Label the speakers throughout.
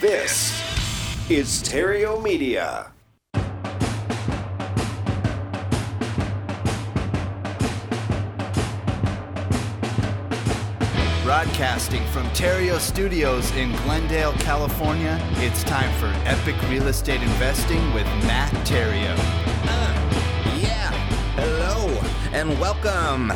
Speaker 1: This is Theriault Media.
Speaker 2: Broadcasting from Theriault Studios in Glendale, California, it's time for Epic Real Estate Investing with Matt Theriault.
Speaker 3: Uh, yeah. Hello and welcome.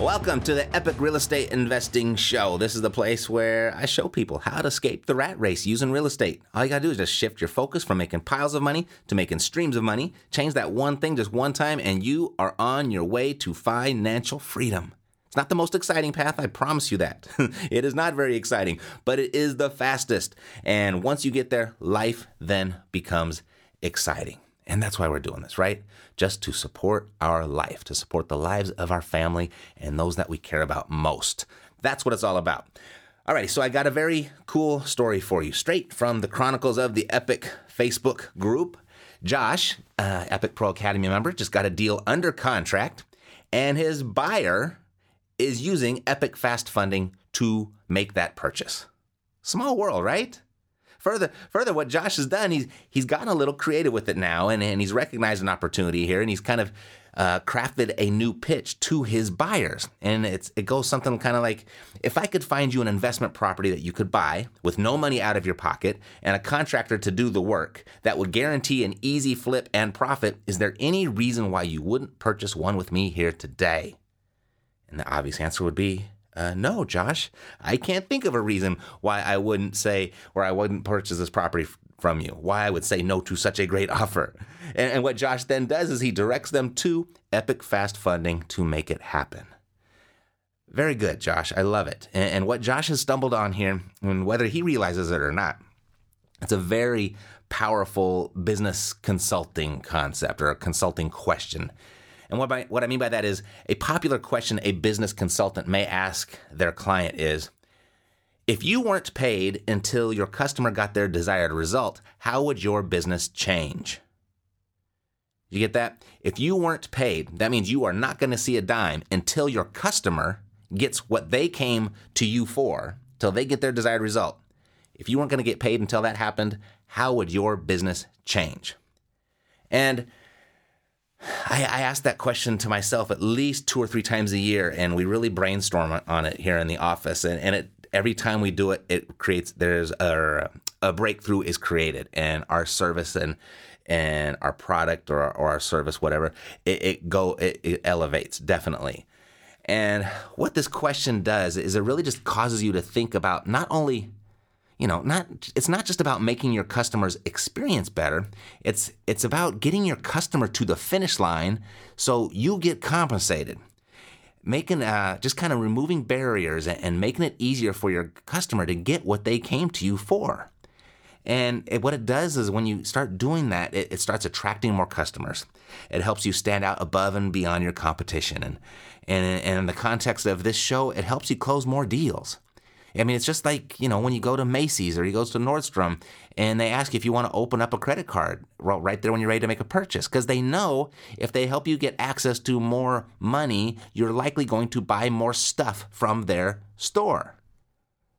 Speaker 3: Welcome to the Epic Real Estate Investing Show. This is the place where I show people how to escape the rat race using real estate. All you gotta do is just shift your focus from making piles of money to making streams of money. Change that one thing just one time, and you are on your way to financial freedom. It's not the most exciting path, I promise you that. it is not very exciting, but it is the fastest. And once you get there, life then becomes exciting. And that's why we're doing this, right? Just to support our life, to support the lives of our family and those that we care about most. That's what it's all about. All right, so I got a very cool story for you, straight from the Chronicles of the Epic Facebook group. Josh, uh, Epic Pro Academy member, just got a deal under contract, and his buyer is using Epic Fast Funding to make that purchase. Small world, right? Further, further, what Josh has done, he's he's gotten a little creative with it now, and, and he's recognized an opportunity here, and he's kind of uh, crafted a new pitch to his buyers, and it's it goes something kind of like, if I could find you an investment property that you could buy with no money out of your pocket and a contractor to do the work that would guarantee an easy flip and profit, is there any reason why you wouldn't purchase one with me here today? And the obvious answer would be uh, no, Josh. I can't think of a reason why I wouldn't say, or I wouldn't purchase this property from you, why I would say no to such a great offer. And, and what Josh then does is he directs them to Epic Fast Funding to make it happen. Very good, Josh. I love it. And, and what Josh has stumbled on here, and whether he realizes it or not, it's a very powerful business consulting concept or a consulting question. And what, I, what I mean by that is a popular question a business consultant may ask their client is if you weren't paid until your customer got their desired result, how would your business change? You get that? If you weren't paid, that means you are not going to see a dime until your customer gets what they came to you for, till they get their desired result. If you weren't going to get paid until that happened, how would your business change? And I, I ask that question to myself at least two or three times a year, and we really brainstorm on it here in the office. And, and it every time we do it, it creates there's a, a breakthrough is created, and our service and and our product or, or our service, whatever, it, it go it, it elevates definitely. And what this question does is it really just causes you to think about not only you know not it's not just about making your customers experience better it's it's about getting your customer to the finish line so you get compensated making uh, just kind of removing barriers and, making it easier for your customer to get what they came to you for and what it does is when you start doing that, it, it, starts attracting more customers. It helps you stand out above and beyond your competition. And, and, and in the context of this show, it helps you close more deals. I mean, it's just like, you know, when you go to Macy's or you go to Nordstrom and they ask you if you want to open up a credit card right there when you're ready to make a purchase. Because they know if they help you get access to more money, you're likely going to buy more stuff from their store.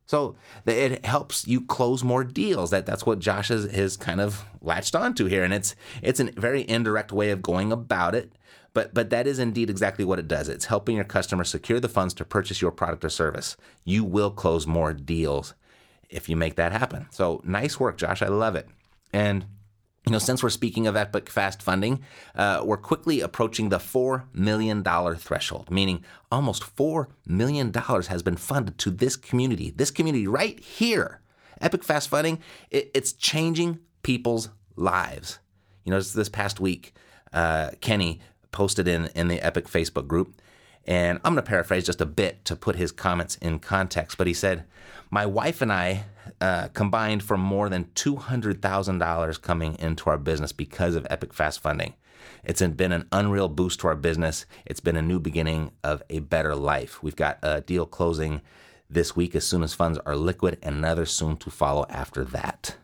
Speaker 3: So it helps you close more deals. That that's what Josh has, has kind of latched onto here, and it's it's a very indirect way of going about it. But but that is indeed exactly what it does. It's helping your customer secure the funds to purchase your product or service. You will close more deals if you make that happen. So nice work, Josh. I love it. And you know, since we're speaking of Epic Fast funding, uh, we're quickly approaching the $4 million threshold, meaning almost $4 million has been funded to this community, this community right here. Epic Fast funding, it, it's changing people's lives. You know, this past week, uh, Kenny posted in, in the Epic Facebook group, and I'm going to paraphrase just a bit to put his comments in context, but he said, My wife and I uh, combined for more than $200,000 coming into our business because of Epic Fast Funding. It's been an unreal boost to our business. It's been a new beginning of a better life. We've got a deal closing this week as soon as funds are liquid, and another soon to follow after that.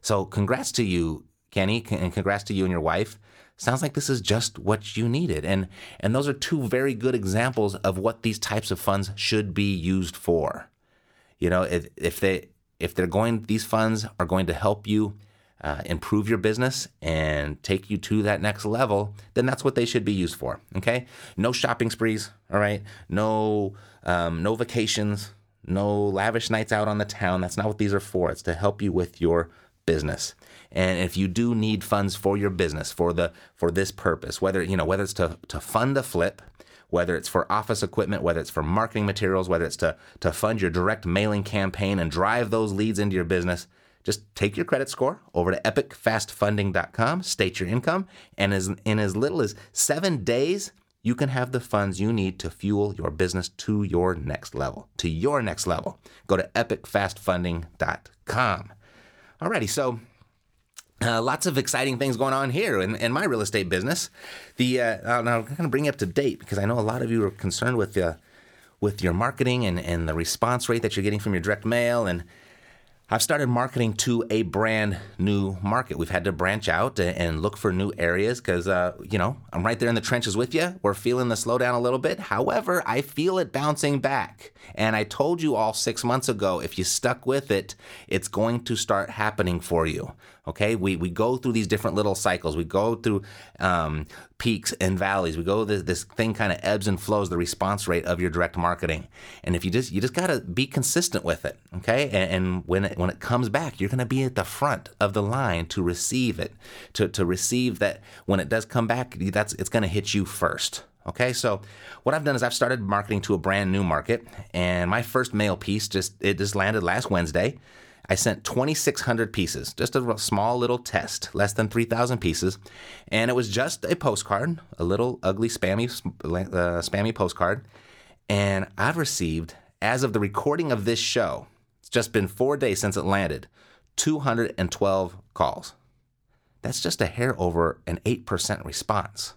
Speaker 3: So, congrats to you, Kenny, and congrats to you and your wife. Sounds like this is just what you needed. And, and those are two very good examples of what these types of funds should be used for. You know, if, if they if they're going, these funds are going to help you uh, improve your business and take you to that next level, then that's what they should be used for. Okay, no shopping sprees. All right, no um, no vacations, no lavish nights out on the town. That's not what these are for. It's to help you with your business. And if you do need funds for your business for the for this purpose, whether you know whether it's to to fund a flip, whether it's for office equipment, whether it's for marketing materials, whether it's to to fund your direct mailing campaign and drive those leads into your business, just take your credit score over to epicfastfunding.com, state your income, and as, in as little as seven days, you can have the funds you need to fuel your business to your next level. To your next level. Go to epicfastfunding.com. Alrighty, so uh, lots of exciting things going on here in, in my real estate business. The uh, now I'm going to bring you up to date because I know a lot of you are concerned with uh, with your marketing and, and the response rate that you're getting from your direct mail and I've started marketing to a brand new market. We've had to branch out and look for new areas because, uh, you know, I'm right there in the trenches with you. We're feeling the slowdown a little bit. However, I feel it bouncing back. And I told you all six months ago if you stuck with it, it's going to start happening for you. Okay, we, we go through these different little cycles. We go through um, peaks and valleys. We go this, this thing kind of ebbs and flows the response rate of your direct marketing. And if you just you just got to be consistent with it. Okay, and, and when it when it comes back, you're going to be at the front of the line to receive it, to to receive that when it does come back. That's it's going to hit you first. Okay, so what I've done is I've started marketing to a brand new market, and my first mail piece just it just landed last Wednesday. I sent 2,600 pieces, just a small little test, less than 3,000 pieces, and it was just a postcard, a little ugly spammy uh, spammy postcard, and I've received, as of the recording of this show, it's just been four days since it landed, 212 calls. That's just a hair over an 8% response.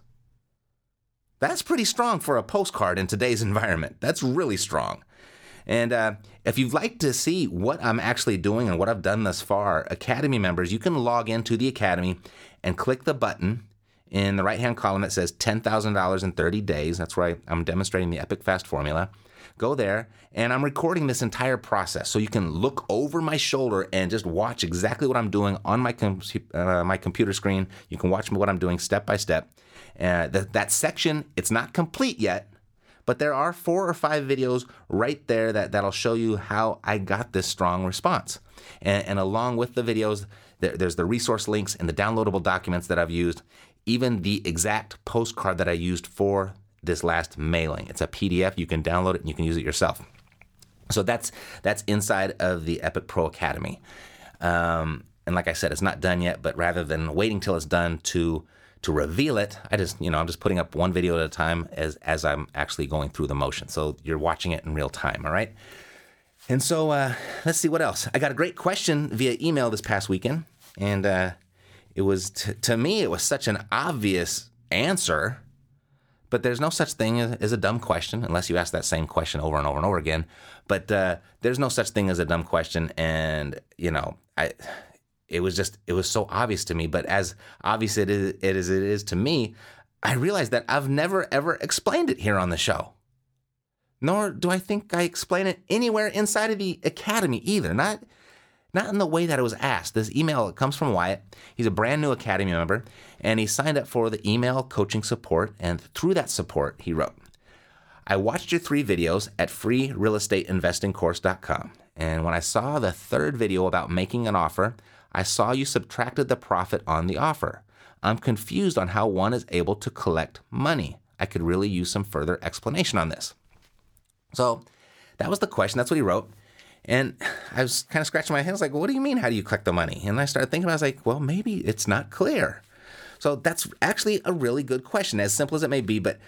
Speaker 3: That's pretty strong for a postcard in today's environment. That's really strong. And uh, if you'd like to see what I'm actually doing and what I've done thus far, Academy members, you can log into the Academy and click the button in the right hand column that says $10,000 in 30 days. That's where I, am demonstrating the Epic Fast formula. Go there, and I'm recording this entire process so you can look over my shoulder and just watch exactly what I'm doing on my, com- uh, my computer screen. You can watch what I'm doing step by step. Uh, that, that section, it's not complete yet, but there are four or five videos right there that, that'll show you how I got this strong response. And, and along with the videos, there, there's the resource links and the downloadable documents that I've used, even the exact postcard that I used for this last mailing. It's a PDF. You can download it and you can use it yourself. So that's that's inside of the Epic Pro Academy. Um, and like I said, it's not done yet. But rather than waiting till it's done to to reveal it, I just, you know, I'm just putting up one video at a time as as I'm actually going through the motion. So you're watching it in real time, all right? And so uh, let's see what else. I got a great question via email this past weekend, and uh, it was t- to me it was such an obvious answer, but there's no such thing as, as, a dumb question unless you ask that same question over and over and over again. But uh, there's no such thing as a dumb question, and you know, I it was just it was so obvious to me but as obvious it is, it is it is to me i realized that i've never ever explained it here on the show. Nor do i think i explain it anywhere inside of the academy either. Not not in the way that it was asked. This email comes from wyatt. He's a brand new academy member and he signed up for the email coaching support and through that support he wrote i watched your three videos at freerealestateinvestingcourse.com and when i saw the third video about making an offer I saw you subtracted the profit on the offer. I'm confused on how one is able to collect money. I could really use some further explanation on this. So that was the question. That's what he wrote. And I was kind of scratching my head. I was like, what do you mean? How do you collect the money? And I started thinking, I was like, well, maybe it's not clear. So that's actually a really good question, as simple as it may be. But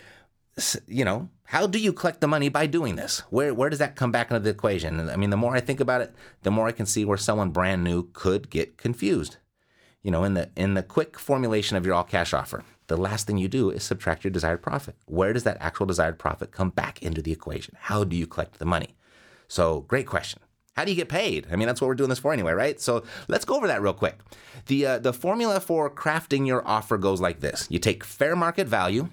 Speaker 3: you know, how do you collect the money by doing this? Where where does that come back into the equation? I mean, the more I think about it, the more I can see where someone brand new could get confused. You know, in the in the quick formulation of your all cash offer, the last thing you do is subtract your desired profit. Where does that actual desired profit come back into the equation? How do you collect the money? So, great question. How do you get paid? I mean, that's what we're doing this for anyway, right? So let's go over that real quick. The uh, the formula for crafting your offer goes like this: you take fair market value,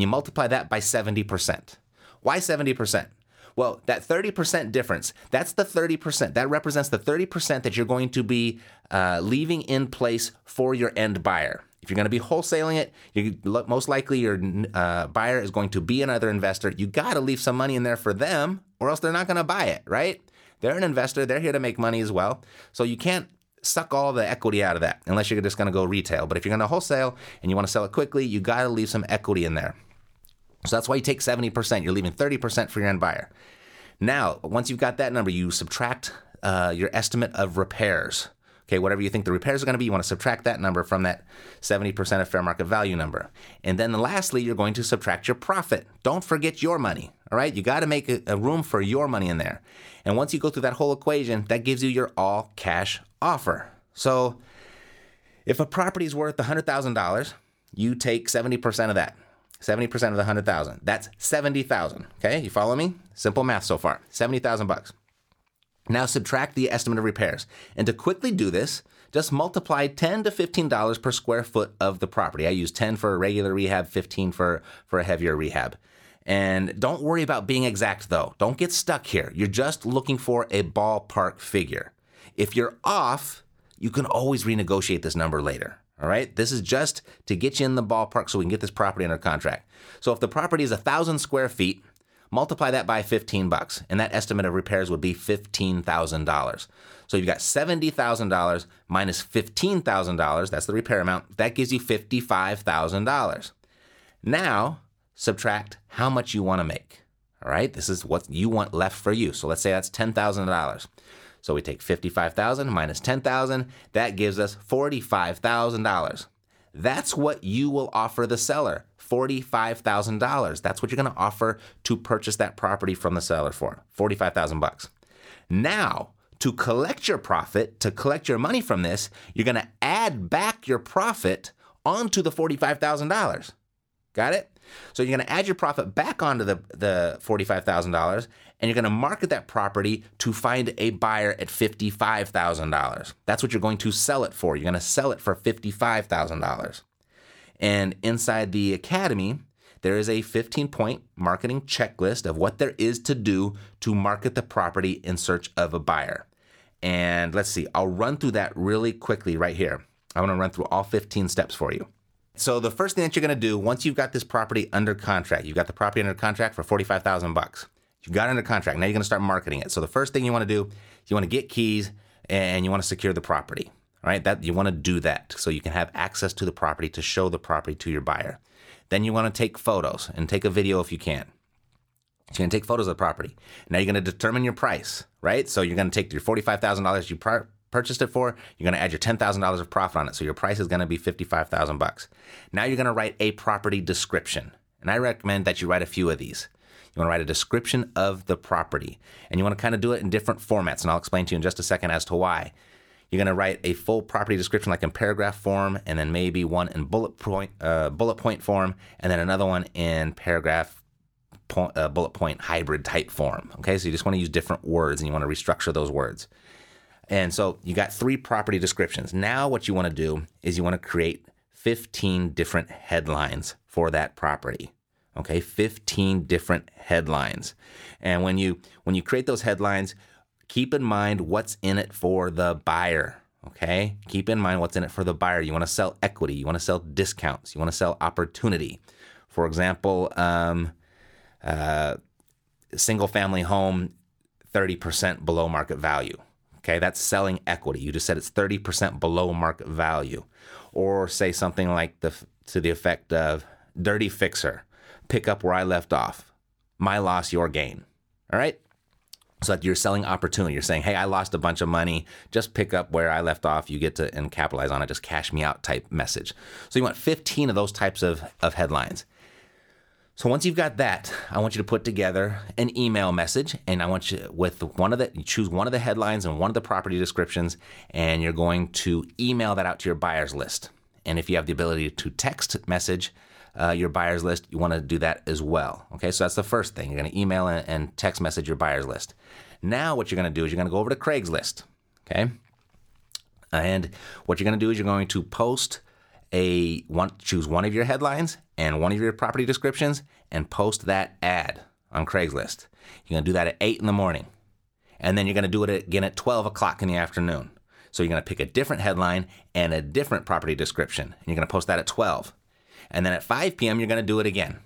Speaker 3: you multiply that by 70%. Why 70%? Well, that 30% difference, that's the 30%. That represents the 30% that you're going to be uh, leaving in place for your end buyer. If you're going to be wholesaling it, you, most likely your uh, buyer is going to be another investor. You got to leave some money in there for them, or else they're not going to buy it, right? They're an investor. They're here to make money as well. So you can't suck all the equity out of that unless you're just going to go retail. But if you're going to wholesale and you want to sell it quickly, you got to leave some equity in there. So that's why you take 70%. You're leaving 30% for your end buyer. Now, once you've got that number, you subtract uh, your estimate of repairs. Okay, whatever you think the repairs are going to be, you want to subtract that number from that 70% of fair market value number. And then lastly, you're going to subtract your profit. Don't forget your money. All right, you got to make a, a room for your money in there. And once you go through that whole equation, that gives you your all cash offer. So if a property is worth $100,000, you take 70% of that. 70% of the 100,000. That's 70,000. Okay? You follow me? Simple math so far. 70,000 bucks. Now subtract the estimate of repairs. And to quickly do this, just multiply 10 to $15 per square foot of the property. I use 10 for a regular rehab, 15 for, for a heavier rehab. And don't worry about being exact though. Don't get stuck here. You're just looking for a ballpark figure. If you're off, you can always renegotiate this number later. All right. This is just to get you in the ballpark so we can get this property under contract. So if the property is a thousand square feet, multiply that by 15 bucks, and that estimate of repairs would be $15,000. So you've got $70,000 minus $15,000, that's the repair amount, that gives you $55,000. Now, subtract how much you want to make. All right, this is what you want left for you. So let's say that's $10,000. So we take 55,000 minus 10,000, that gives us $45,000. That's what you will offer the seller. $45,000. That's what you're going to offer to purchase that property from the seller for. 45,000 bucks. Now, to collect your profit, to collect your money from this, you're going to add back your profit onto the $45,000. Got it? So you're going to add your profit back onto the, the $45,000 and you're going to market that property to find a buyer at $55,000. That's what you're going to sell it for. You're going to sell it for $55,000. And inside the academy, there is a 15 point marketing checklist of what there is to do to market the property in search of a buyer. And let's see, I'll run through that really quickly right here. I want to run through all 15 steps for you. So the first thing that you're going to do once you've got this property under contract, you've got the property under contract for 45,000 bucks. You got under contract. Now you're going to start marketing it. So the first thing you want to do, you want to get keys and you want to secure the property. Right? That you want to do that so you can have access to the property to show the property to your buyer. Then you want to take photos and take a video if you can. So you're to take photos of the property. Now you're to determine your price, right? So you're to take your $45,000 you purchased it for, you're to add your $10,000 of profit on it. So your price is to be 55,000 bucks. Now you're to write a property description. And I recommend that you write a few of these. You want to write a description of the property. And you want to kind of do it in different formats. And I'll explain to you in just a second as to why. You're going to write a full property description like in paragraph form, and then maybe one in bullet point, uh, bullet point form, and then another one in paragraph point, uh, bullet point hybrid type form. Okay, so you just want to use different words and you want to restructure those words. And so you got three property descriptions. Now, what you want to do is you want to create 15 different headlines for that property. Okay, 15 different headlines. And when you when you create those headlines, keep in mind what's in it for the buyer. Okay, keep in mind what's in it for the buyer. You want to sell equity, you want to sell discounts, you want to sell opportunity. For example, um, uh, single family home, 30% below market value. Okay, that's selling equity. You just said it's 30% below market value. Or say something like the to the effect of dirty fixer, pick up where I left off. My loss, your gain. All right? So that you're selling opportunity. You're saying, hey, I lost a bunch of money. Just pick up where I left off. You get to and capitalize on it. Just cash me out type message. So you want 15 of those types of, of headlines. So once you've got that, I want you to put together an email message, and I want you with one of the you choose one of the headlines and one of the property descriptions, and you're going to email that out to your buyers list. And if you have the ability to text message uh, your buyers list, you want to do that as well. Okay, so that's the first thing. You're going to email and text message your buyers list. Now, what you're going to do is you're going to go over to Craigslist. Okay, and what you're going to do is you're going to post a one choose one of your headlines and one of your property descriptions and post that ad. on Craigslist. You're going to do that at 8 in the morning. And then you're going to do it again at 12 o'clock in the afternoon. So you're going to pick a different headline and a different property description. And you're going to post that at 12. And then at 5 p.m., you're going to do it again.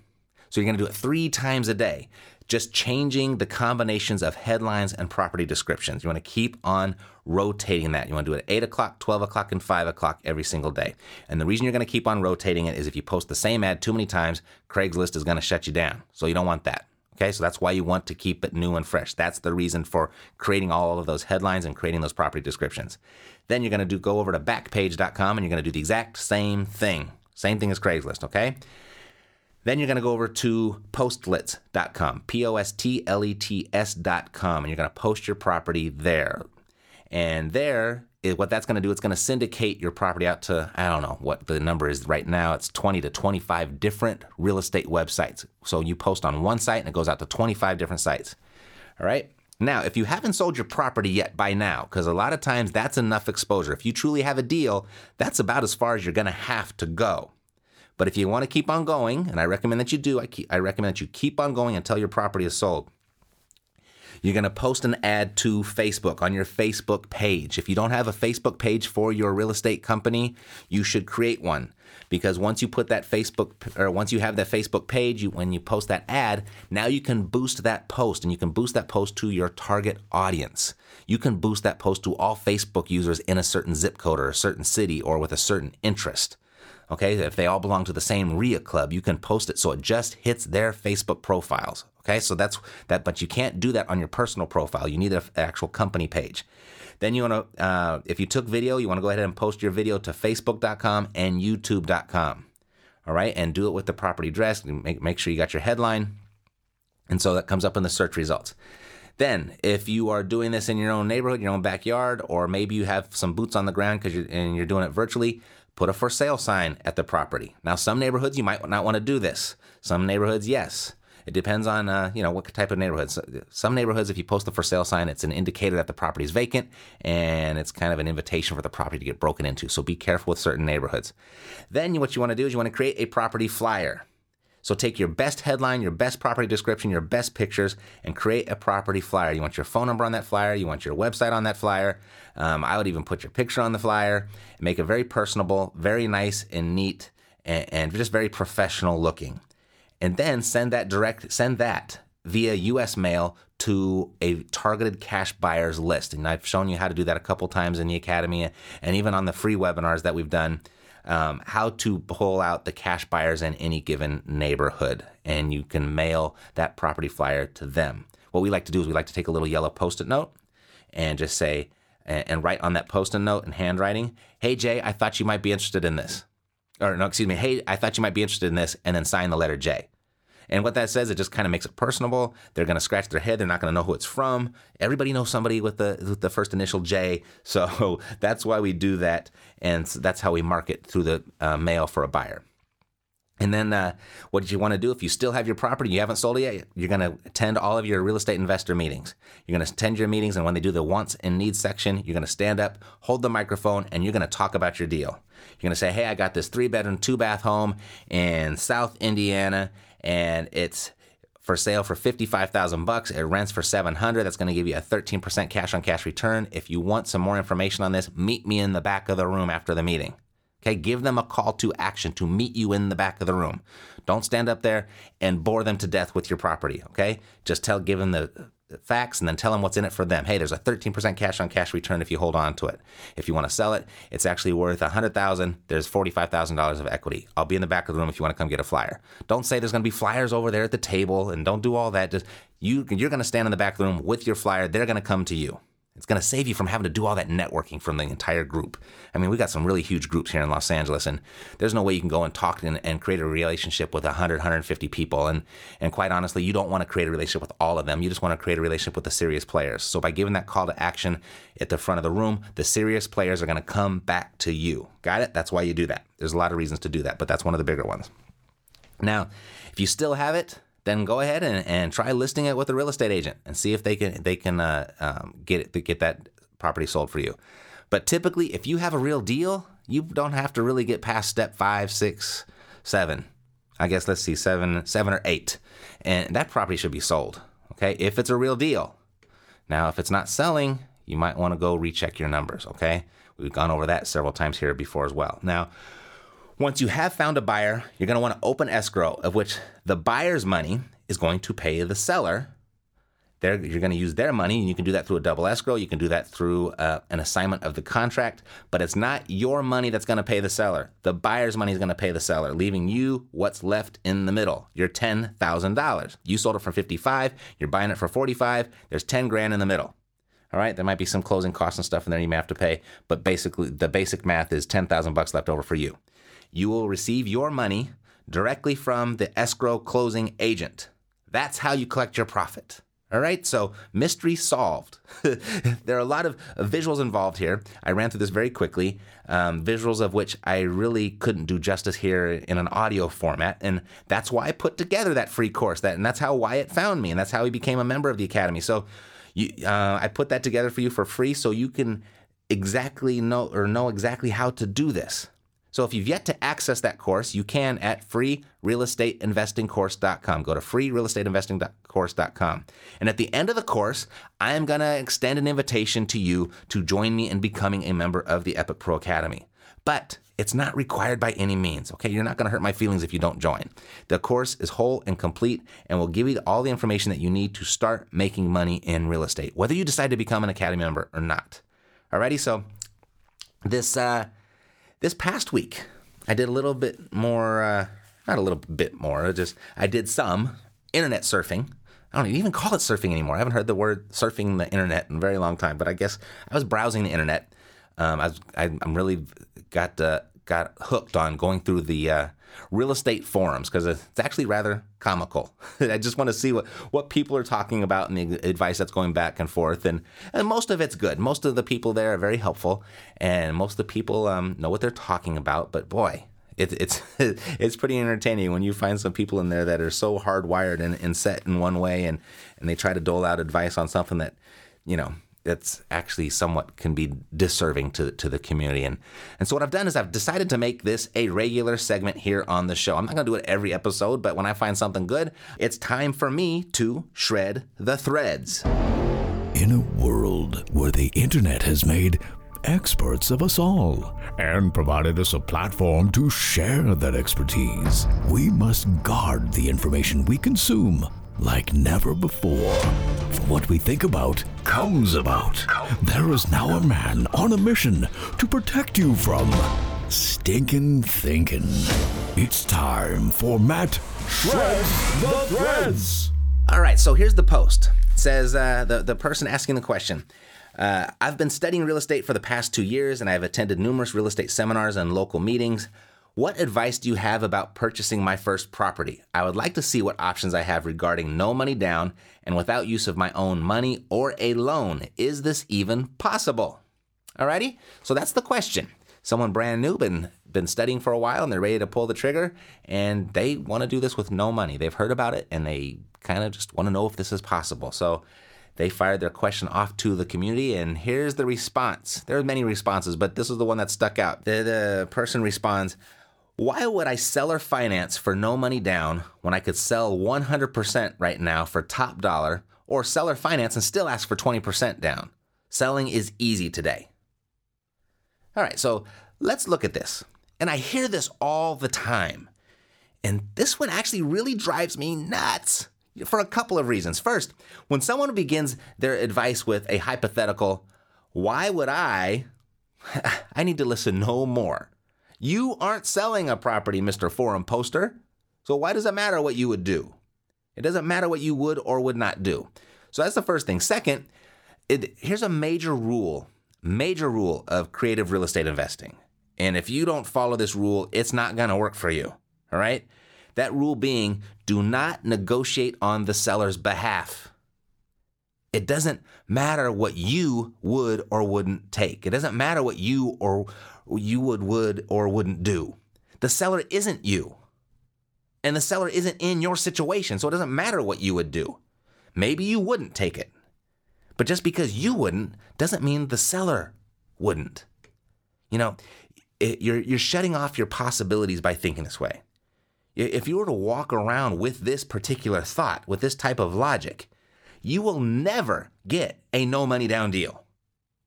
Speaker 3: So you're going to do it three times a day, just changing the combinations of headlines and property descriptions. You want to keep on rotating that. You want to do it at 8 o'clock, 12 o'clock, and 5 o'clock every single day. And the reason you're going to keep on rotating it is if you post the same ad too many times, Craigslist is going to shut you down. So you don't want that. Okay, so that's why you want to keep it new and fresh. That's the reason for creating all of those headlines and creating those property descriptions. Then you're going to do go over to backpage.com and you're going to do the exact same thing. Same thing as Craigslist, okay? Then you're going to go over to postlets.com, P O S T L E T S.com, and you're going to post your property there. And there, what that's going to do, it's going to syndicate your property out to, I don't know what the number is right now. It's 20 to 25 different real estate websites. So you post on one site and it goes out to 25 different sites. All right. Now, if you haven't sold your property yet by now, because a lot of times that's enough exposure. If you truly have a deal, that's about as far as you're going to have to go. But if you want to keep on going, and I recommend that you do, I, keep, I recommend that you keep on going until your property is sold. You're going to post an ad to Facebook on your Facebook page. If you don't have a Facebook page for your real estate company, you should create one because once you put that Facebook or once you have that Facebook page, you, when you post that ad, now you can boost that post and you can boost that post to your target audience. You can boost that post to all Facebook users in a certain zip code or a certain city or with a certain interest. Okay, if they all belong to the same RIA club, you can post it so it just hits their Facebook profiles. Okay, so that's that, but you can't do that on your personal profile. You need an actual company page. Then you want to, uh, if you took video, you want to go ahead and post your video to Facebook.com and YouTube.com. All right, and do it with the property address. Make make sure you got your headline, and so that comes up in the search results. Then, if you are doing this in your own neighborhood, your own backyard, or maybe you have some boots on the ground because you're and you're doing it virtually, put a for sale sign at the property. Now, some neighborhoods you might not want to do this. Some neighborhoods, yes. It depends on uh, you know what type of neighborhoods. Some neighborhoods, if you post the for sale sign, it's an indicator that the property is vacant, and it's kind of an invitation for the property to get broken into. So be careful with certain neighborhoods. Then what you want to do is you want to create a property flyer. So take your best headline, your best property description, your best pictures, and create a property flyer. You want your phone number on that flyer. You want your website on that flyer. Um, I would even put your picture on the flyer. Make it very personable, very nice and neat, and, and just very professional looking and then send that direct send that via US mail to a targeted cash buyers list. And I've shown you how to do that a couple times in the academy and even on the free webinars that we've done. Um, how to pull out the cash buyers in any given neighborhood, and you can mail that property flyer to them. What we like to do is we like to take a little yellow post-it note and just say and write on that post-it note in handwriting, "Hey Jay, I thought you might be interested in this." Or no, excuse me, "Hey, I thought you might be interested in this," and then sign the letter J. And what that says, it just kind of makes it personable. They're going to scratch their head. They're not going to know who it's from. Everybody knows somebody with the with the first initial J. So that's why we do that, and that's how we market through the uh, mail for a buyer. And then uh, what you want to do if you still have your property, and you haven't sold it yet, you're going to attend all of your real estate investor meetings. You're going to attend your meetings, and when they do the wants and needs section, you're going to stand up, hold the microphone, and you're going to talk about your deal. You're going to say, hey, I got this three bedroom, two bath home in South Indiana, and it's for sale for 55,000 bucks. It rents for 700. That's going to give you a 13% cash on cash return. If you want some more information on this, meet me in the back of the room after the meeting. Okay, give them a call to action to meet you in the back of the room. Don't stand up there and bore them to death with your property. Okay, just tell, give them the facts and then tell them what's in it for them. Hey, there's a 13% cash on cash return if you hold on to it. If you want to sell it, it's actually worth 100,000. There's $45,000 of equity. I'll be in the back of the room if you want to come get a flyer. Don't say there's going to be flyers over there at the table and don't do all that. Just you you're going to stand in the back of the room with your flyer. They're going to come to you. It's going to save you from having to do all that networking from the entire group. I mean, we got some really huge groups here in Los Angeles, and there's no way you can go and talk and, and create a relationship with 100, 150 people. And, and quite honestly, you don't want to create a relationship with all of them. You just want to create a relationship with the serious players. So by giving that call to action at the front of the room, the serious players are going to come back to you. Got it? That's why you do that. There's a lot of reasons to do that, but that's one of the bigger ones. Now, if you still have it, then go ahead and, and try listing it with a real estate agent and see if they can they can uh, um, get it, get that property sold for you. But typically, if you have a real deal, you don't have to really get past step five, six, seven. I guess let's see, seven, seven or eight, and that property should be sold. Okay, if it's a real deal. Now, if it's not selling, you might want to go recheck your numbers. Okay, we've gone over that several times here before as well. Now, once you have found a buyer, you're going to want to open escrow, of which the buyer's money is going to pay the seller they're, you're going to use their money, and you can do that through a double escrow. You can do that through uh, an assignment of the contract, but it's not your money that's going to pay the seller. The buyer's money is going to pay the seller, leaving you what's left in the middle. Your ten thousand dollars. You sold it for fifty-five. You're buying it for forty-five. There's ten grand in the middle. All right, there might be some closing costs and stuff in there you may have to pay, but basically the basic math is ten thousand bucks left over for you. You will receive your money directly from the escrow closing agent. That's how you collect your profit. All right, so mystery solved. there are a lot of visuals involved here. I ran through this very quickly, um, visuals of which I really couldn't do justice here in an audio format, and that's why I put together that free course. That and that's how Wyatt found me, and that's how he became a member of the academy. So, you, uh, I put that together for you for free, so you can exactly know or know exactly how to do this. So if you've yet to access that course, you can at freerealestateinvestingcourse.com. Go to freerealestateinvestingcourse.com. And at the end of the course, I am going to extend an invitation to you to join me in becoming a member of the Epic Pro Academy. But it's not required by any means. Okay, you're not going to hurt my feelings if you don't join. The course is whole and complete and will give you all the information that you need to start making money in real estate, whether you decide to become an Academy member or not. Alrighty, so this uh, this past week, I did a little bit more, uh, not a little bit more, just I did some internet surfing. I don't even call it surfing anymore. I haven't heard the word surfing the internet in a very long time, but I guess I was browsing the internet. Um, I was, I, am really got uh, got hooked on going through the uh, real estate forums because it's actually rather comical. I just want to see what, what people are talking about and the advice that's going back and forth. And, and most of it's good. Most of the people there are very helpful, and most of the people um, know what they're talking about. But boy, it, it's it's pretty entertaining when you find some people in there that are so hardwired and, and set in one way, and, and they try to dole out advice on something that, you know, that's actually somewhat can be disserving to, to the community. And, and so what I've done is I've decided to make this a regular segment here on the show. I'm not going to do it every episode, but when I find something good, it's time for me to shred the threads.
Speaker 4: In a world where the internet has made experts of us all and provided us a platform to share that expertise, we must guard the information we consume like never before. For what we think about comes about. There is now a man on a mission to protect you from stinking thinking. It's time for Matt Shreds the Threads.
Speaker 3: All right, so here's the post. It says uh, the the person asking the question. Uh, I've been studying real estate for the past two years, and I've attended numerous real estate seminars and local meetings. What advice do you have about purchasing my first property? I would like to see what options I have regarding no money down and without use of my own money or a loan. Is this even possible? Alrighty, so that's the question. Someone brand new, been been studying for a while, and they're ready to pull the trigger, and they want to do this with no money. They've heard about it, and they kind of just want to know if this is possible. So they fired their question off to the community, and here's the response. There are many responses, but this is the one that stuck out. The, the person responds, why would I sell or finance for no money down when I could sell 100% right now for top dollar or sell or finance and still ask for 20% down? Selling is easy today. All right, so let's look at this. And I hear this all the time. And this one actually really drives me nuts for a couple of reasons. First, when someone begins their advice with a hypothetical, why would I? I need to listen no more. You aren't selling a property, Mr. Forum Poster. So why does it matter what you would do? It doesn't matter what you would or would not do. So that's the first thing. Second, it, here's a major rule, major rule of creative real estate investing. And if you don't follow this rule, it's not going to work for you. All right? That rule being do not negotiate on the seller's behalf. It doesn't matter what you would or wouldn't take. It doesn't matter what you or you would would or wouldn't do. The seller isn't you. And the seller isn't in your situation, so it doesn't matter what you would do. Maybe you wouldn't take it. But just because you wouldn't doesn't mean the seller wouldn't. You know, it, you're, you're shutting off your possibilities by thinking this way. If you were to walk around with this particular thought, with this type of logic, you will never get a no money down deal.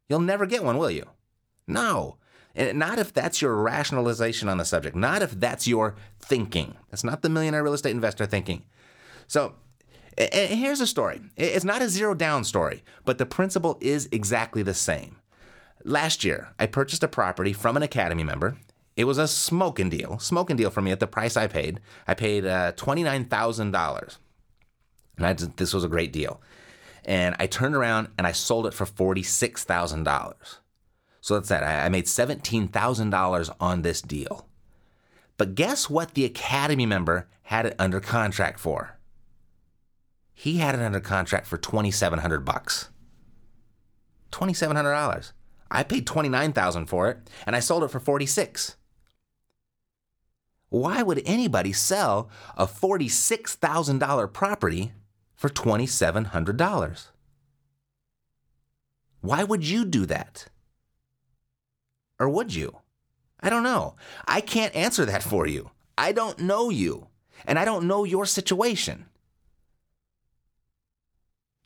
Speaker 3: You'll never get one, will you? No. And not if that's your rationalization on the subject, not if that's your thinking. That's not the millionaire real estate investor thinking. So, here's a story. It's not a zero down story, but the principle is exactly the same. Last year, I purchased a property from an Academy member. It was a smoking deal, smoking deal for me at the price I paid. I paid uh, $29,000. And I this was a great deal. And I turned around and I sold it for $46,000. So that's that. I made $17,000 on this deal. But guess what the Academy member had it under contract for? He had it under contract for 2700 bucks. $2,700. I paid 29000 for it and I sold it for 46 Why would anybody sell a $46,000 property for $2,700? Why would you do that? Or would you? I don't know. I can't answer that for you. I don't know you, and I don't know your situation.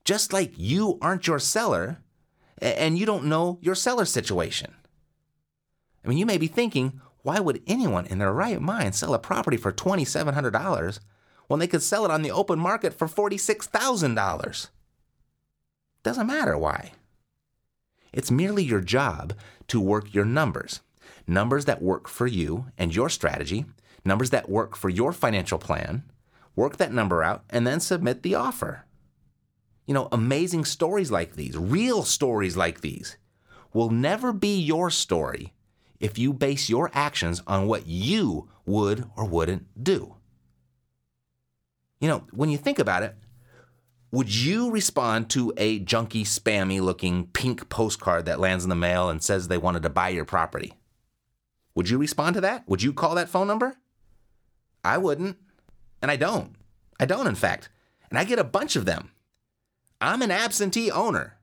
Speaker 3: Just like you aren't your seller, and you don't know your seller situation. I mean, you may be thinking, why would anyone in their right mind sell a property for $2,700 when they could sell it on the open market for $46,000? Doesn't matter why. It's merely your job to work your numbers. Numbers that work for you and your strategy, numbers that work for your financial plan. Work that number out and then submit the offer. You know, amazing stories like these, real stories like these, will never be your story if you base your actions on what you would or wouldn't do. You know, when you think about it, would you respond to a junky, spammy looking pink postcard that lands in the mail and says they wanted to buy your property? Would you respond to that? Would you call that phone number? I wouldn't. And I don't. I don't, in fact. And I get a bunch of them. I'm an absentee owner.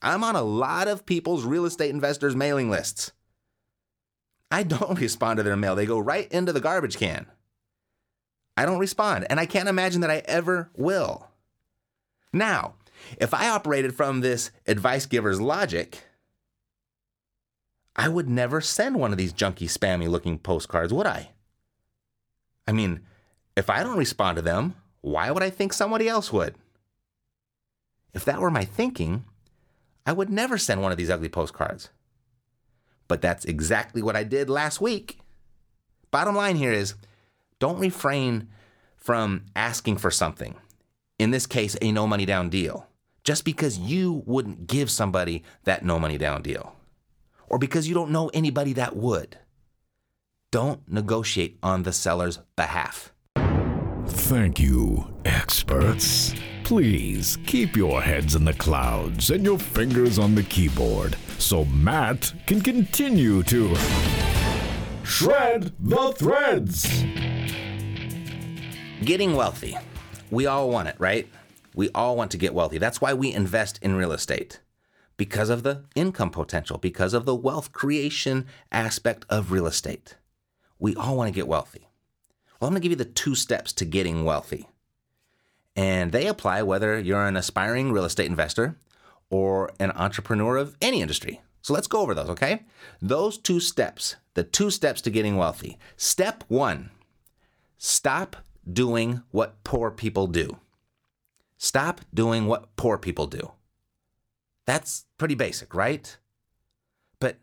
Speaker 3: I'm on a lot of people's real estate investors' mailing lists. I don't respond to their mail, they go right into the garbage can. I don't respond, and I can't imagine that I ever will. Now, if I operated from this advice giver's logic, I would never send one of these junky, spammy looking postcards, would I? I mean, if I don't respond to them, why would I think somebody else would? If that were my thinking, I would never send one of these ugly postcards. But that's exactly what I did last week. Bottom line here is don't refrain from asking for something in this case, a no money down deal, just because you wouldn't give somebody that no money down deal, or because you don't know anybody that would. Don't negotiate on the seller's behalf.
Speaker 4: Thank you, experts. Please keep your heads in the clouds and your fingers on the keyboard so Matt can continue to shred the threads.
Speaker 3: Getting wealthy we all want it, right? We all want to get wealthy. That's why we invest in real estate because of the income potential, because of the wealth creation aspect of real estate. We all want to get wealthy. Well, I'm going to give you the two steps to getting wealthy. And they apply whether you're an aspiring real estate investor or an entrepreneur of any industry. So let's go over those, okay? Those two steps, the two steps to getting wealthy. Step one stop doing what poor people do. Stop doing what poor people do. That's pretty basic, right? But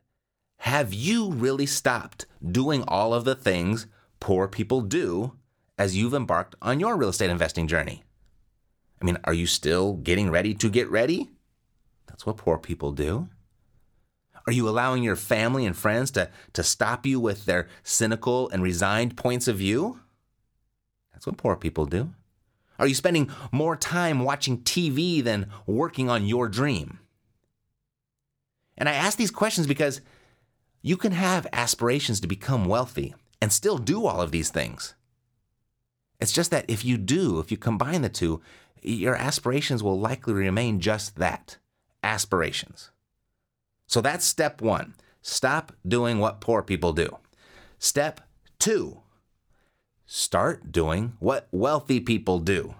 Speaker 3: have you really stopped doing all of the things poor people do as you've embarked on your real estate investing journey? I mean, are you still getting ready to get ready? That's what poor people do. Are you allowing your family and friends to, to stop you with their cynical and resigned points of view? That's what poor people do. Are you spending more time watching TV than working on your dream? And I ask these questions because you can have aspirations to become wealthy and still do all of these things. It's just that if you do, if you combine the two, your aspirations will likely remain just that aspirations. So that's step one. Stop doing what poor people do. Step two start doing what wealthy people do.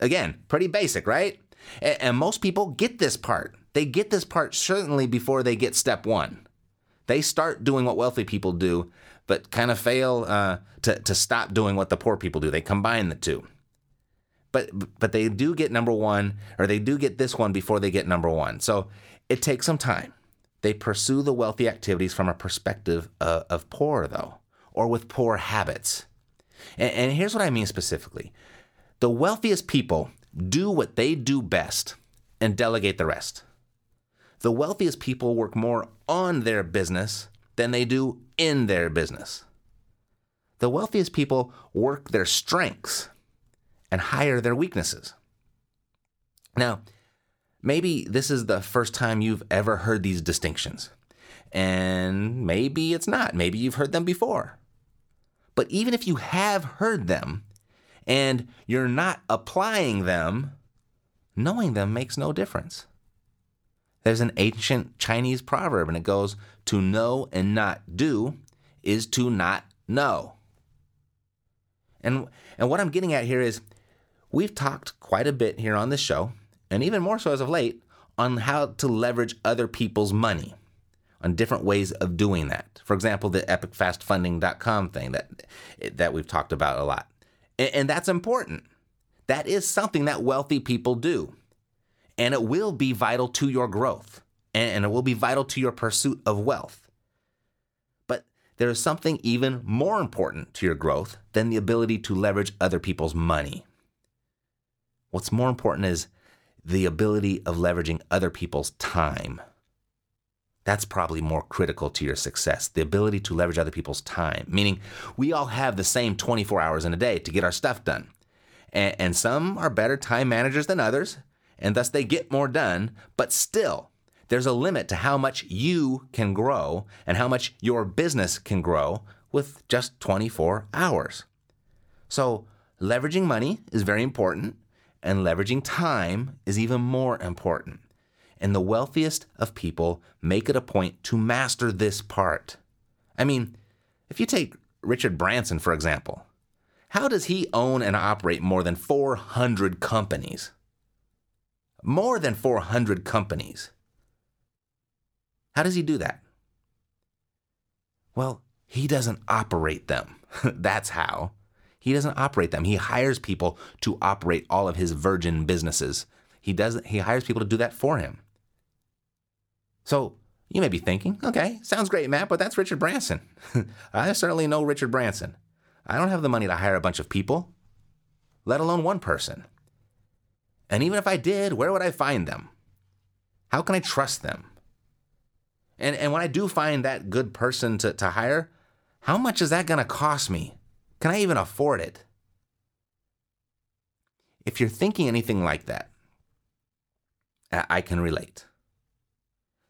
Speaker 3: Again, pretty basic, right? And most people get this part. They get this part certainly before they get step one. They start doing what wealthy people do, but kind of fail uh, to, to stop doing what the poor people do. They combine the two. But, but they do get number one, or they do get this one before they get number one. So it takes some time. They pursue the wealthy activities from a perspective of, of poor, though, or with poor habits. And, and here's what I mean specifically the wealthiest people do what they do best and delegate the rest. The wealthiest people work more on their business than they do in their business. The wealthiest people work their strengths and hire their weaknesses. Now, maybe this is the first time you've ever heard these distinctions. And maybe it's not. Maybe you've heard them before. But even if you have heard them and you're not applying them, knowing them makes no difference. There's an ancient Chinese proverb, and it goes, To know and not do is to not know. And, and what I'm getting at here is we've talked quite a bit here on this show, and even more so as of late, on how to leverage other people's money, on different ways of doing that. For example, the epicfastfunding.com thing that, that we've talked about a lot. And, and that's important. That is something that wealthy people do. And it will be vital to your growth, and, and it will be vital to your pursuit of wealth. But there is something even more important to your growth than the ability to leverage other people's money. What's more important is the ability of leveraging other people's time. That's probably more critical to your success the ability to leverage other people's time. Meaning, we all have the same 24 hours in a day to get our stuff done. And, and some are better time managers than others, and thus they get more done, but still, there's a limit to how much you can grow and how much your business can grow with just 24 hours. So, leveraging money is very important, and leveraging time is even more important. And the wealthiest of people make it a point to master this part. I mean, if you take Richard Branson, for example, how does he own and operate more than 400 companies? More than 400 companies. How does he do that? Well, he doesn't operate them. That's how. He doesn't operate them. He hires people to operate all of his virgin businesses. He doesn't he hires people to do that for him. So you may be thinking, okay, sounds great, Matt, but that's Richard Branson. I certainly know Richard Branson. I don't have the money to hire a bunch of people, let alone one person. And even if I did, where would I find them? How can I trust them? And, and when I do find that good person to, to hire, how much is that going to cost me? Can I even afford it? If you're thinking anything like that, I can relate.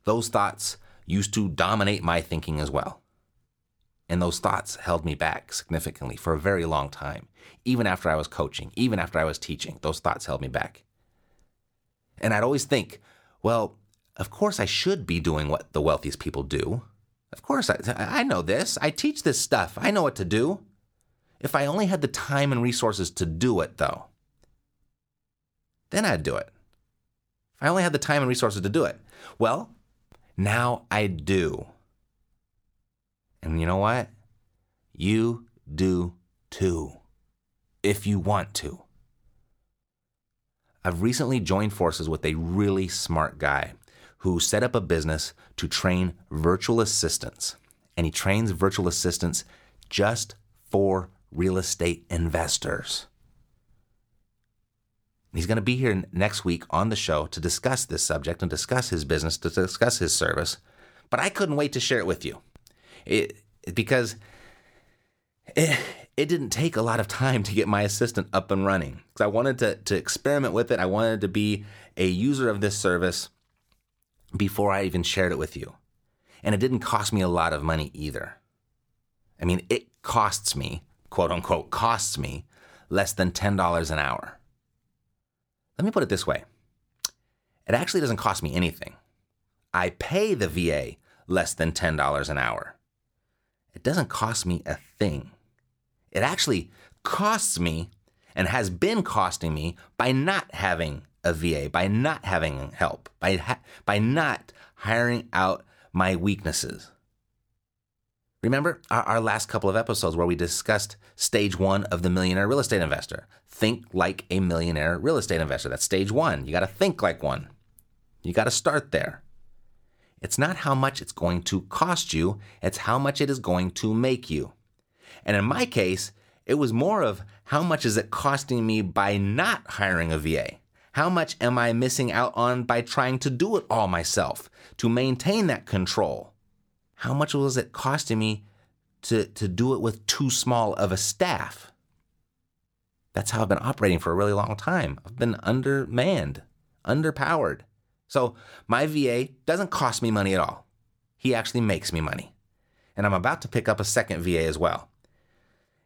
Speaker 3: Those thoughts used to dominate my thinking as well. And those thoughts held me back significantly for a very long time. Even after I was coaching, even after I was teaching, those thoughts held me back. And I'd always think, well, of course I should be doing what the wealthiest people do. Of course, I, I know this. I teach this stuff. I know what to do. If I only had the time and resources to do it, though, then I'd do it. If I only had the time and resources to do it. Well, now I do. And you know what? You do too, if you want to. I've recently joined forces with a really smart guy who set up a business to train virtual assistants. And he trains virtual assistants just for real estate investors. He's going to be here next week on the show to discuss this subject and discuss his business, to discuss his service. But I couldn't wait to share it with you. It, because it, it didn't take a lot of time to get my assistant up and running. Because I wanted to, to experiment with it. I wanted to be a user of this service before I even shared it with you. And it didn't cost me a lot of money either. I mean, it costs me, quote unquote, costs me less than $10 an hour. Let me put it this way it actually doesn't cost me anything. I pay the VA less than $10 an hour. It doesn't cost me a thing. It actually costs me and has been costing me by not having a VA, by not having help, by, ha- by not hiring out my weaknesses. Remember our, our, last couple of episodes where we discussed stage one of the millionaire real estate investor. Think like a millionaire real estate investor. That's stage one. You got to think like one. You got to start there. It's not how much it's going to cost you, it's how much it is going to make you. And in my case, it was more of how much is it costing me by not hiring a VA? How much am I missing out on by trying to do it all myself to maintain that control? How much was it costing me to, to do it with too small of a staff? That's how I've been operating for a really long time. I've been undermanned, underpowered. So my VA doesn't cost me money at all. He actually makes me money. And I'm about to pick up a second VA as well.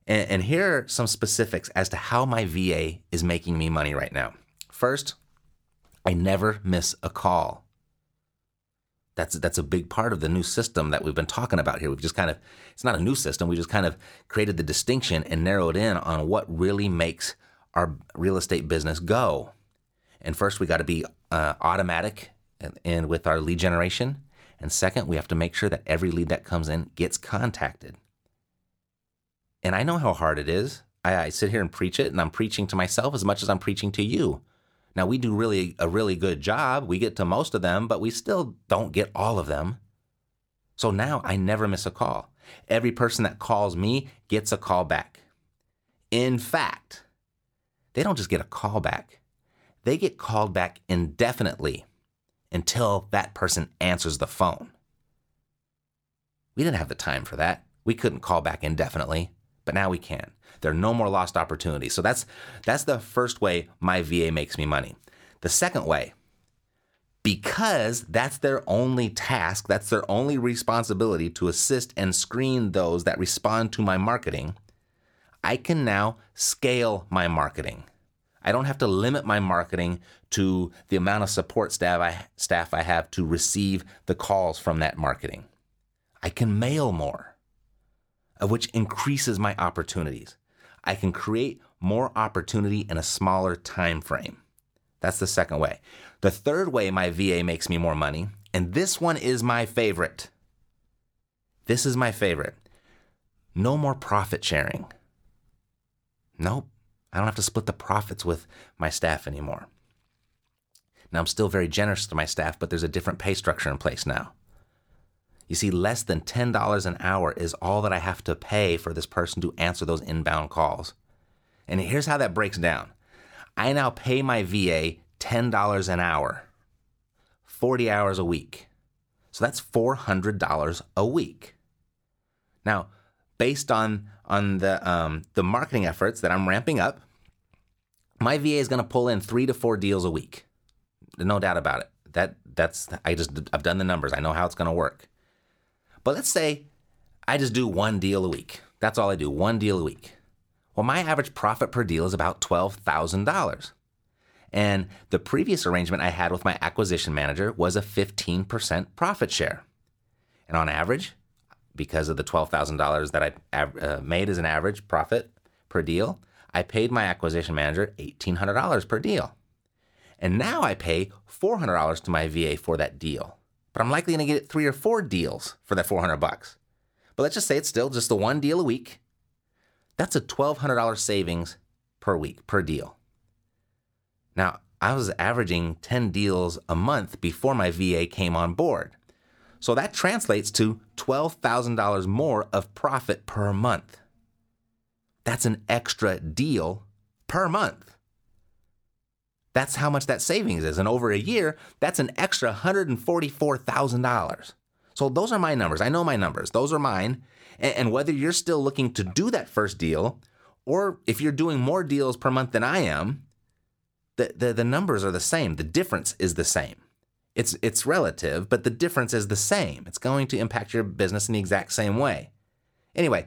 Speaker 3: And, and here are some specifics as to how my VA is making me money right now. First, I never miss a call. That's that's a big part of the new system that we've been talking about here. We've just kind of it's not a new system. We just kind of created the distinction and narrowed in on what really makes our real estate business go. And first, we got to be uh, automatic and, and with our lead generation. And second, we have to make sure that every lead that comes in gets contacted. And I know how hard it is. I, I sit here and preach it, and I'm preaching to myself as much as I'm preaching to you. Now we do really a really good job. We get to most of them, but we still don't get all of them. So now I never miss a call. Every person that calls me gets a call back. In fact, they don't just get a call back they get called back indefinitely until that person answers the phone. We didn't have the time for that. We couldn't call back indefinitely, but now we can. There are no more lost opportunities. So that's that's the first way my VA makes me money. The second way, because that's their only task, that's their only responsibility to assist and screen those that respond to my marketing, I can now scale my marketing. I don't have to limit my marketing to the amount of support staff I, staff I have to receive the calls from that marketing. I can mail more, which increases my opportunities. I can create more opportunity in a smaller time frame. That's the second way. The third way my VA makes me more money, and this one is my favorite. This is my favorite. No more profit sharing. Nope. I don't have to split the profits with my staff anymore. Now, I'm still very generous to my staff, but there's a different pay structure in place now. You see, less than $10 an hour is all that I have to pay for this person to answer those inbound calls. And here's how that breaks down I now pay my VA $10 an hour, 40 hours a week. So that's $400 a week. Now, based on on the um, the marketing efforts that I'm ramping up, my VA is going to pull in three to four deals a week. No doubt about it. That that's I just I've done the numbers. I know how it's going to work. But let's say I just do one deal a week. That's all I do, one deal a week. Well, my average profit per deal is about $12,000. And the previous arrangement I had with my acquisition manager was a 15% profit share. And on average, because of the $12,000 that I uh, made as an average profit per deal, I paid my acquisition manager $1,800 per deal. And now I pay $400 to my VA for that deal. But I'm likely going to get three or four deals for that 400 bucks. But let's just say it's still just the one deal a week. That's a $1,200 savings per week, per deal. Now, I was averaging 10 deals a month before my VA came on board. So that translates to $12,000 more of profit per month. That's an extra deal per month. That's how much that savings is. And over a year, that's an extra $144,000. So those are my numbers. I know my numbers. Those are mine. And whether you're still looking to do that first deal, or if you're doing more deals per month than I am, the, the, the numbers are the same. The difference is the same. It's it's relative, but the difference is the same. It's going to impact your business in the exact same way. Anyway,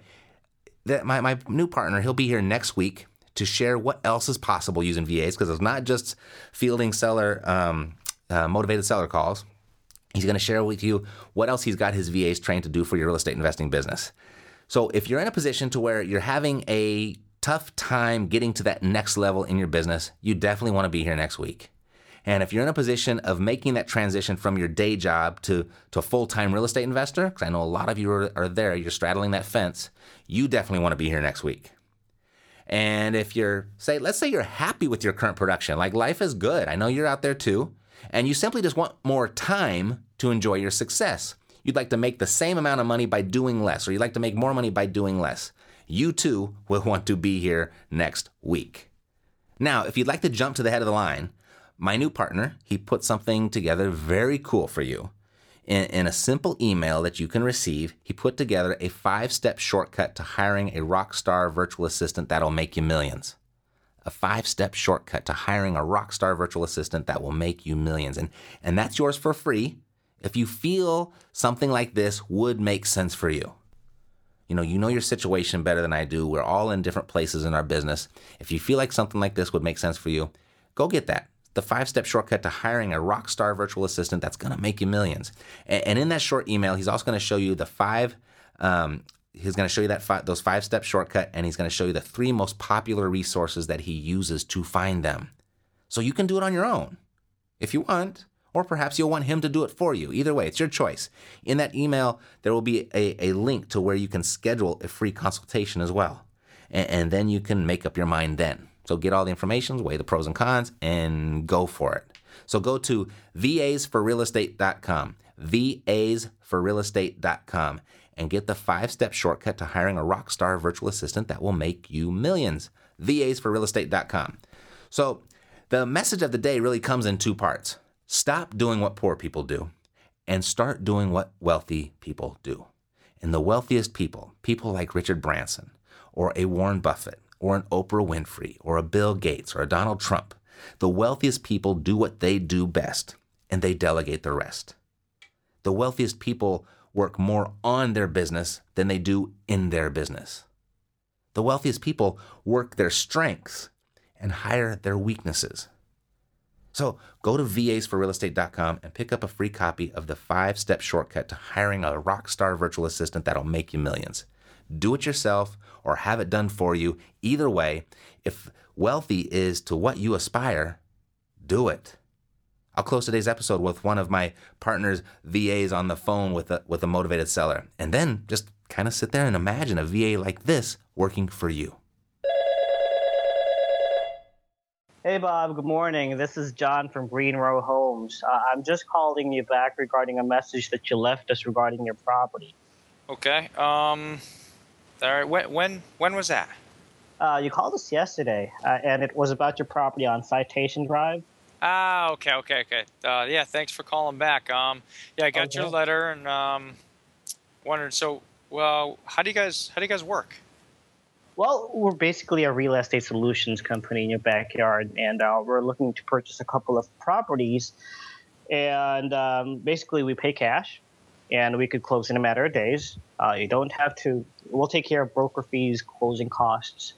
Speaker 3: that my, my new partner, he'll be here next week to share what else is possible using VAs because it's not just fielding seller um, uh, motivated seller calls. He's going to share with you what else he's got his VAs trained to do for your real estate investing business. So if you're in a position to where you're having a tough time getting to that next level in your business, you definitely want to be here next week. And if you're in a position of making that transition from your day job to, to a full time real estate investor, because I know a lot of you are, are there, you're straddling that fence, you definitely want to be here next week. And if you're, say, let's say you're happy with your current production, like life is good, I know you're out there too, and you simply just want more time to enjoy your success. You'd like to make the same amount of money by doing less, or you'd like to make more money by doing less. You too will want to be here next week. Now, if you'd like to jump to the head of the line, my new partner, he put something together very cool for you. In, in, a simple email that you can receive, he put together a five step shortcut to hiring a rock star virtual assistant that'll make you millions. A five step shortcut to hiring a rock star virtual assistant that will make you millions. And, and that's yours for free if you feel something like this would make sense for you. You know, you know your situation better than I do. We're all in different places in our business. If you feel like something like this would make sense for you, go get that the five step shortcut to hiring a rock star virtual assistant that's going to make you millions. And, in that short email, he's also going to show you the five. Um, he's going to show you that five, those five step shortcut, and he's going to show you the three most popular resources that he uses to find them. So you can do it on your own if you want, or perhaps you'll want him to do it for you. Either way, it's your choice. In that email, there will be a, a link to where you can schedule a free consultation as well. And, and then you can make up your mind then. So get all the information, weigh the pros and cons, and go for it. So go to vasforrealestate.com, vasforrealestate.com, and get the five step shortcut to hiring a rock star virtual assistant that will make you millions. vasforrealestate.com. So the message of the day really comes in two parts stop doing what poor people do and start doing what wealthy people do. And the wealthiest people, people like Richard Branson or a Warren Buffett, or an Oprah Winfrey or a Bill Gates or a Donald Trump. The wealthiest people do what they do best and they delegate the rest. The wealthiest people work more on their business than they do in their business. The wealthiest people work their strengths and hire their weaknesses. So go to vasforrealestate.com and pick up a free copy of the five step shortcut to hiring a rock star virtual assistant that'll make you millions. Do it yourself or have it done for you. Either way, if wealthy is to what you aspire, do it. I'll close today's episode with one of my partner's VAs on the phone with a, with a motivated seller. And then just kind of sit there and imagine a VA like this working for you.
Speaker 5: Hey, Bob. Good morning. This is John from Green Row Homes. Uh, I'm just calling you back regarding a message that you left us regarding your property.
Speaker 6: Okay. Um, all right. When when when was that?
Speaker 5: Uh, you called us yesterday, uh, and it was about your property on Citation Drive.
Speaker 6: Ah, okay, okay, okay. Uh, yeah, thanks for calling back. Um, yeah, I got okay. your letter and um, wondered. So, well, how do you guys how do you guys work?
Speaker 5: Well, we're basically a real estate solutions company in your backyard, and uh, we're looking to purchase a couple of properties. And um, basically, we pay cash, and we could close in a matter of days. Uh, you don't have to. We'll take care of broker fees, closing costs,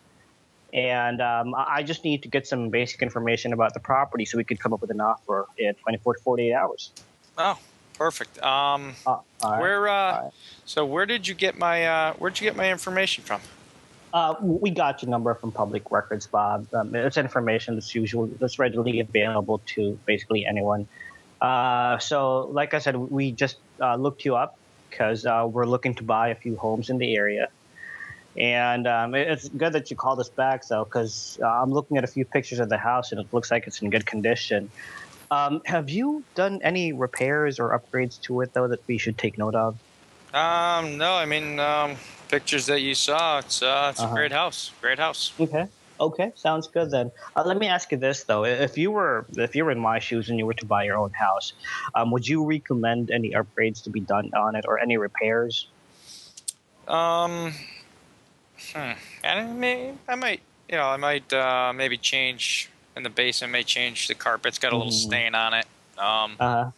Speaker 5: and um, I just need to get some basic information about the property so we could come up with an offer in 24 to 48 hours.
Speaker 6: Oh, perfect. Um, uh, right. Where? Uh, right. So where did you get my? Uh, where did you get my information from?
Speaker 5: Uh, we got your number from public records, Bob. Um, it's information that's usually that's readily available to basically anyone. Uh, so, like I said, we just uh, looked you up because uh, we're looking to buy a few homes in the area. And um, it's good that you called us back, though, because uh, I'm looking at a few pictures of the house and it looks like it's in good condition. Um, have you done any repairs or upgrades to it, though, that we should take note of?
Speaker 6: Um, no, I mean, um, pictures that you saw, it's, uh, it's uh-huh. a great house. Great house.
Speaker 5: Okay. Okay, sounds good then. Uh, let me ask you this though: if you were if you were in my shoes and you were to buy your own house, um, would you recommend any upgrades to be done on it or any repairs?
Speaker 6: Um, hmm. May, I might, you know, I might uh, maybe change in the basement. May change the carpet's got a little mm. stain on it. Um, uh-huh.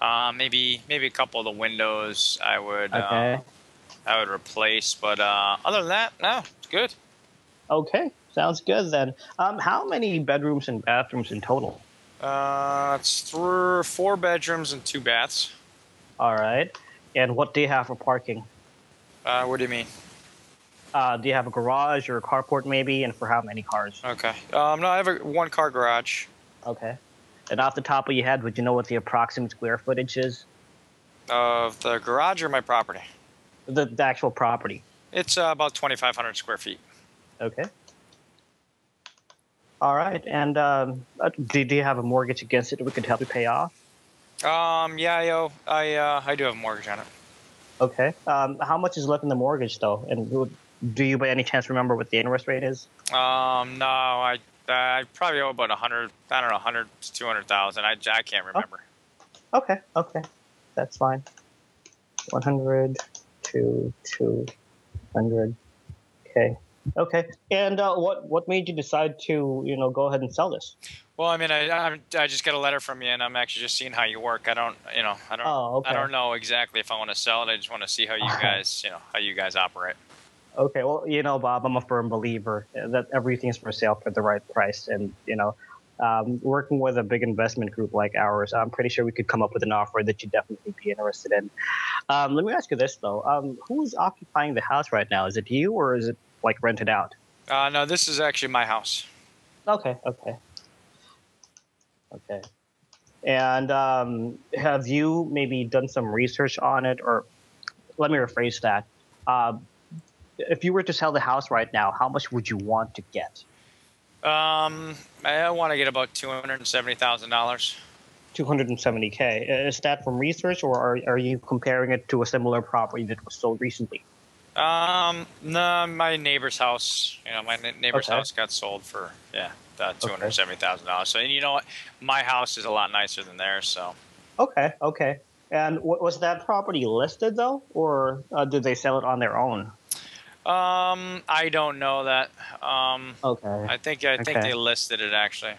Speaker 6: Uh, maybe maybe a couple of the windows I would okay. uh, I would replace, but uh, other than that, no, it's good.
Speaker 5: Okay, Sounds good then. Um, how many bedrooms and bathrooms in total?
Speaker 6: Uh, it's three, four bedrooms and two baths.
Speaker 5: All right. And what do you have for parking?
Speaker 6: Uh, what do you mean?
Speaker 5: Uh, do you have a garage or a carport maybe, and for how many cars?
Speaker 6: Okay. Um, no, I have a one car garage.
Speaker 5: Okay. And off the top of your head, would you know what the approximate square footage is?
Speaker 6: Of the garage or my property?
Speaker 5: The, the actual property.
Speaker 6: It's uh, about 2,500 square feet.
Speaker 5: Okay. All right. And um, uh, do, do you have a mortgage against it that we could help you pay off?
Speaker 6: Um, yeah, yo, I uh, I do have a mortgage on it.
Speaker 5: Okay. Um, how much is left in the mortgage though? And do you by any chance remember what the interest rate is?
Speaker 6: Um, no, I I probably owe about a hundred. I don't know, hundred to two hundred thousand. I I can't
Speaker 5: Oh.
Speaker 6: remember.
Speaker 5: Okay. Okay. That's fine. One hundred to two hundred. Okay. Okay. And uh, what what made you decide to you know go ahead and sell this?
Speaker 6: Well, I mean, I I'm, I just got a letter from you, and I'm actually just seeing how you work. I don't, you know, I don't,
Speaker 5: Oh, okay.
Speaker 6: I don't know exactly if I want to sell it. I just want to see how you guys, you know, how you guys operate.
Speaker 5: Okay, well, you know, Bob, I'm a firm believer that everything's for sale for the right price, and you know, um, working with a big investment group like ours, I'm pretty sure we could come up with an offer that you'd definitely be interested in. Um, let me ask you this though: um, Who's occupying the house right now? Is it you, or is it like rented out?
Speaker 6: Uh, no, this is actually my house.
Speaker 5: Okay, okay, okay. And um, have you maybe done some research on it, or let me rephrase that? Uh, if you were to sell the house right now, how much would you want to get?
Speaker 6: Um, I want to get about two hundred seventy thousand dollars.
Speaker 5: 270k. Is that from research, or are, are you comparing it to a similar property that was sold recently?
Speaker 6: Um, no, my neighbor's house. You know, my neighbor's
Speaker 5: Okay.
Speaker 6: house got sold for yeah, two hundred seventy thousand dollars. So, and you know what? My house is a lot nicer than theirs. So,
Speaker 5: Okay, okay. And w- was that property listed though, or uh, did they sell it on their own?
Speaker 6: um, I don't know that. Um,
Speaker 5: Okay.
Speaker 6: I think I think
Speaker 5: Okay.
Speaker 6: they listed it actually.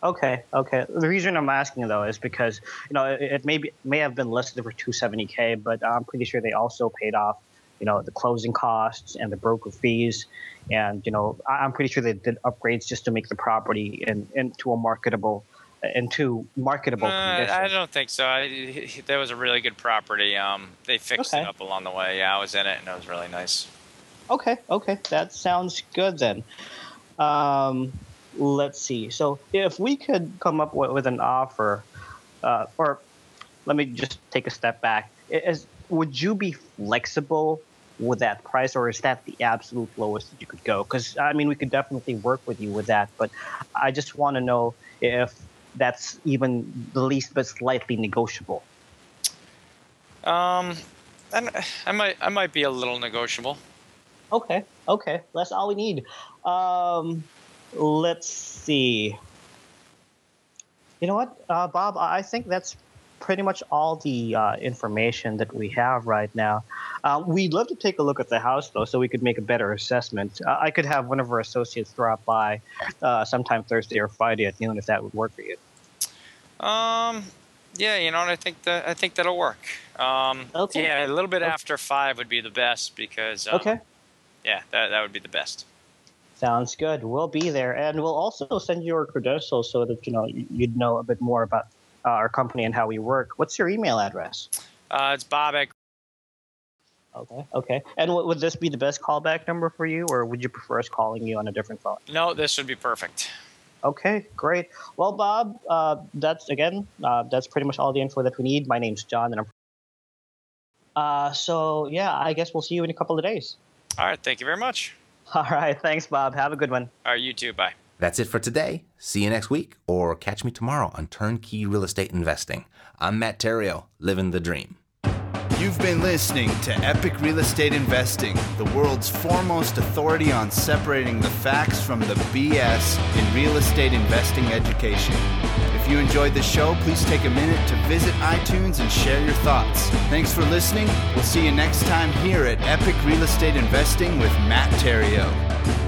Speaker 5: Okay, okay. The reason I'm asking though is because you know it, it may be, may have been listed for 270k, but I'm pretty sure they also paid off you know the closing costs and the broker fees, and you know I'm pretty sure they did upgrades just to make the property in, into a marketable into marketable
Speaker 6: Uh,
Speaker 5: condition.
Speaker 6: I don't think so. I, that was a really good property. Um, they fixed
Speaker 5: Okay.
Speaker 6: it up along the way. Yeah, I was in it, and it was really nice.
Speaker 5: Okay, okay, that sounds good then. Um, let's see. So if we could come up with, with an offer, uh, or let me just take a step back. Is, would you be flexible with that price, or is that the absolute lowest that you could go? Because I mean, we could definitely work with you with that, but I just want to know if that's even the least but slightly negotiable.
Speaker 6: Um, I, I might I might be a little negotiable.
Speaker 5: Okay, okay, that's all we need. Um, let's see. You know what, uh, Bob? I I think that's pretty much all the uh, information that we have right now. Uh, we'd love to take a look at the house, though, so we could make a better assessment. Uh, I could have one of our associates drop by uh, sometime Thursday or Friday at noon if that would work for you.
Speaker 6: Um, yeah, you know, I think that I think that'll work. Um,
Speaker 5: Okay.
Speaker 6: yeah, a little bit after five would be the best because um,
Speaker 5: Okay.
Speaker 6: yeah, that that would be the best.
Speaker 5: Sounds good. We'll be there, and we'll also send you our credentials so that you know you'd know a bit more about uh, our company and how we work. What's your email address?
Speaker 6: Uh, it's Bob at
Speaker 5: Okay. Okay. And w- would this be the best callback number for you, or would you prefer us calling you on a different phone?
Speaker 6: No, this would be perfect.
Speaker 5: Okay. Great. Well, Bob, uh, that's again, uh, that's pretty much all the info that we need. My name's John, and I'm. Uh, so yeah, I guess we'll see you in a couple of days.
Speaker 6: All right, thank you very much.
Speaker 5: All right. Thanks, Bob. Have a good one.
Speaker 6: All right, you too. Bye.
Speaker 3: That's it for today. See you next week, or catch me tomorrow on Turnkey Real Estate Investing. I'm Matt Theriault, living the dream.
Speaker 2: You've been listening to Epic Real Estate Investing, the world's foremost authority on separating the facts from the BS in real estate investing education. If you enjoyed the show, please take a minute to visit iTunes and share your thoughts. Thanks for listening. We'll see you next time here at Epic Real Estate Investing with Matt Theriault.